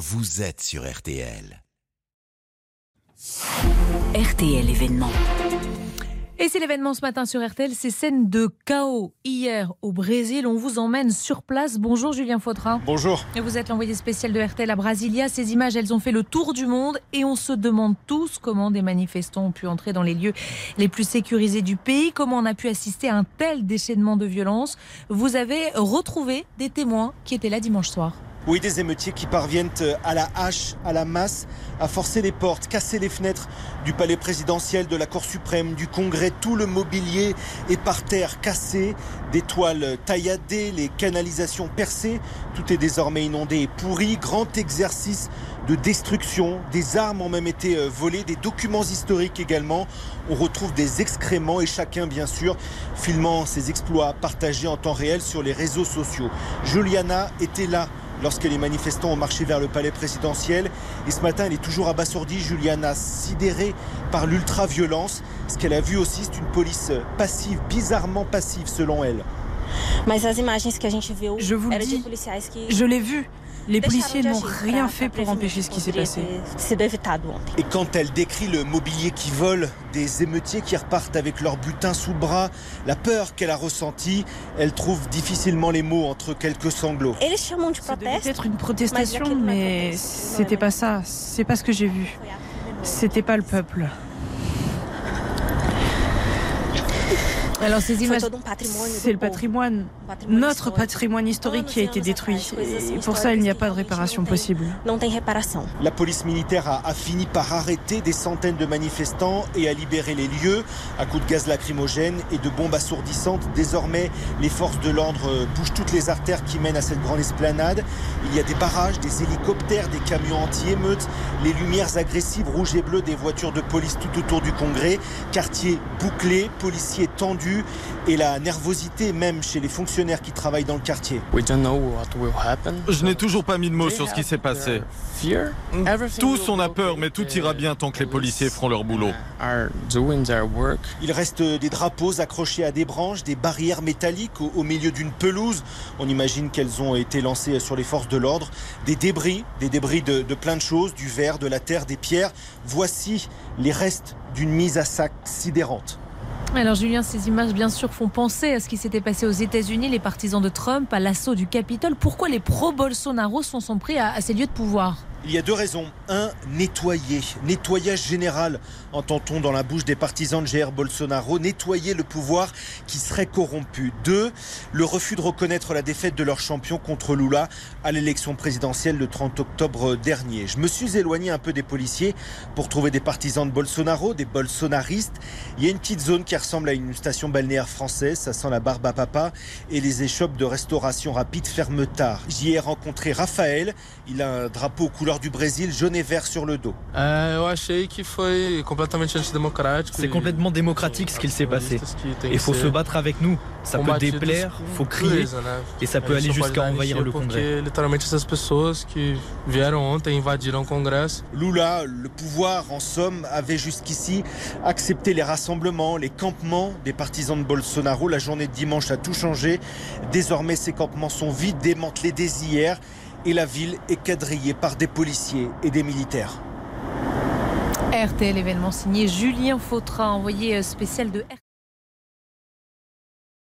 vous êtes sur RTL. RTL événement. Et c'est l'événement ce matin sur RTL, ces scènes de chaos hier au Brésil. On vous emmène sur place. Bonjour Julien Fautrin. Bonjour. Et vous êtes l'envoyé spécial de RTL à Brasilia. Ces images, elles ont fait le tour du monde et on se demande tous comment des manifestants ont pu entrer dans les lieux les plus sécurisés du pays, comment on a pu assister à un tel déchaînement de violence. Vous avez retrouvé des témoins qui étaient là dimanche soir. Oui, des émeutiers qui parviennent euh, à la hache, à la masse, à forcer les portes, casser les fenêtres du palais présidentiel, de la Cour suprême, du Congrès. Tout le mobilier est par terre, cassé, des toiles tailladées, les canalisations percées. Tout est désormais inondé et pourri. Grand exercice de destruction. Des armes ont même été euh, volées, des documents historiques également. On retrouve des excréments et chacun, bien sûr, filmant ses exploits partagés en temps réel sur les réseaux sociaux. Juliana était là lorsque les manifestants ont marché vers le palais présidentiel. Et ce matin, elle est toujours abasourdie, Juliana, sidérée par l'ultra-violence. Ce qu'elle a vu aussi, c'est une police passive, bizarrement passive selon elle. Je vous le dis, je l'ai vu. Les policiers n'ont rien fait pour empêcher ce qui s'est passé. Et quand elle décrit le mobilier qui vole, des émeutiers qui repartent avec leur butin sous le bras, la peur qu'elle a ressentie, elle trouve difficilement les mots entre quelques sanglots. Ça devait être une protestation, mais c'était pas ça. C'est pas ce que j'ai vu. C'était pas le peuple. Alors ces images, c'est le patrimoine, notre patrimoine historique qui a été détruit. Et pour ça, il n'y a pas de réparation possible. La police militaire a, a, fini par arrêter des centaines de manifestants et a libéré les lieux à coups de gaz lacrymogène et de bombes assourdissantes. Désormais, les forces de l'ordre bougent toutes les artères qui mènent à cette grande esplanade. Il y a des barrages, des hélicoptères, des camions anti-émeutes, les lumières agressives rouges et bleues des voitures de police tout autour du Congrès. Quartier bouclé, policiers tendus et la nervosité même chez les fonctionnaires qui travaillent dans le quartier. Je n'ai toujours pas mis de mots sur ce qui s'est passé. Tous on a peur, mais tout ira bien tant que les policiers feront leur boulot. Il reste des drapeaux accrochés à des branches, des barrières métalliques au, au milieu d'une pelouse. On imagine qu'elles ont été lancées sur les forces de l'ordre. Des débris, des débris de, de plein de choses, du verre, de la terre, des pierres. Voici les restes d'une mise à sac sidérante. Alors Julien, ces images bien sûr font penser à ce qui s'était passé aux États-Unis, les partisans de Trump, à l'assaut du Capitole. Pourquoi les pro-Bolsonaro sont, sont pris à ces lieux de pouvoir? Il y a deux raisons. Un, nettoyer. Nettoyage général, entend-on dans la bouche des partisans de Jair Bolsonaro. Nettoyer le pouvoir qui serait corrompu. Deux, le refus de reconnaître la défaite de leur champion contre Lula à l'élection présidentielle le 30 octobre dernier. Je me suis éloigné un peu des policiers pour trouver des partisans de Bolsonaro, des bolsonaristes. Il y a une petite zone qui ressemble à une station balnéaire française. Ça sent la barbe à papa. Et les échoppes de restauration rapide ferment tard. J'y ai rencontré Raphaël. Il a un drapeau couleur du Brésil, jaune et vert sur le dos. C'est complètement démocratique ce qu'il s'est passé. Il faut se battre avec nous. Ça peut déplaire, faut crier, et ça peut aller jusqu'à envahir le Congrès. Lula, le pouvoir en somme, avait jusqu'ici accepté les rassemblements, les campements des partisans de Bolsonaro. La journée de dimanche a tout changé. Désormais, ces campements sont vides, démantelés dès hier et la ville est quadrillée par des policiers et des militaires. RTL événement signé Julien Fautrin, envoyé spécial de RTL.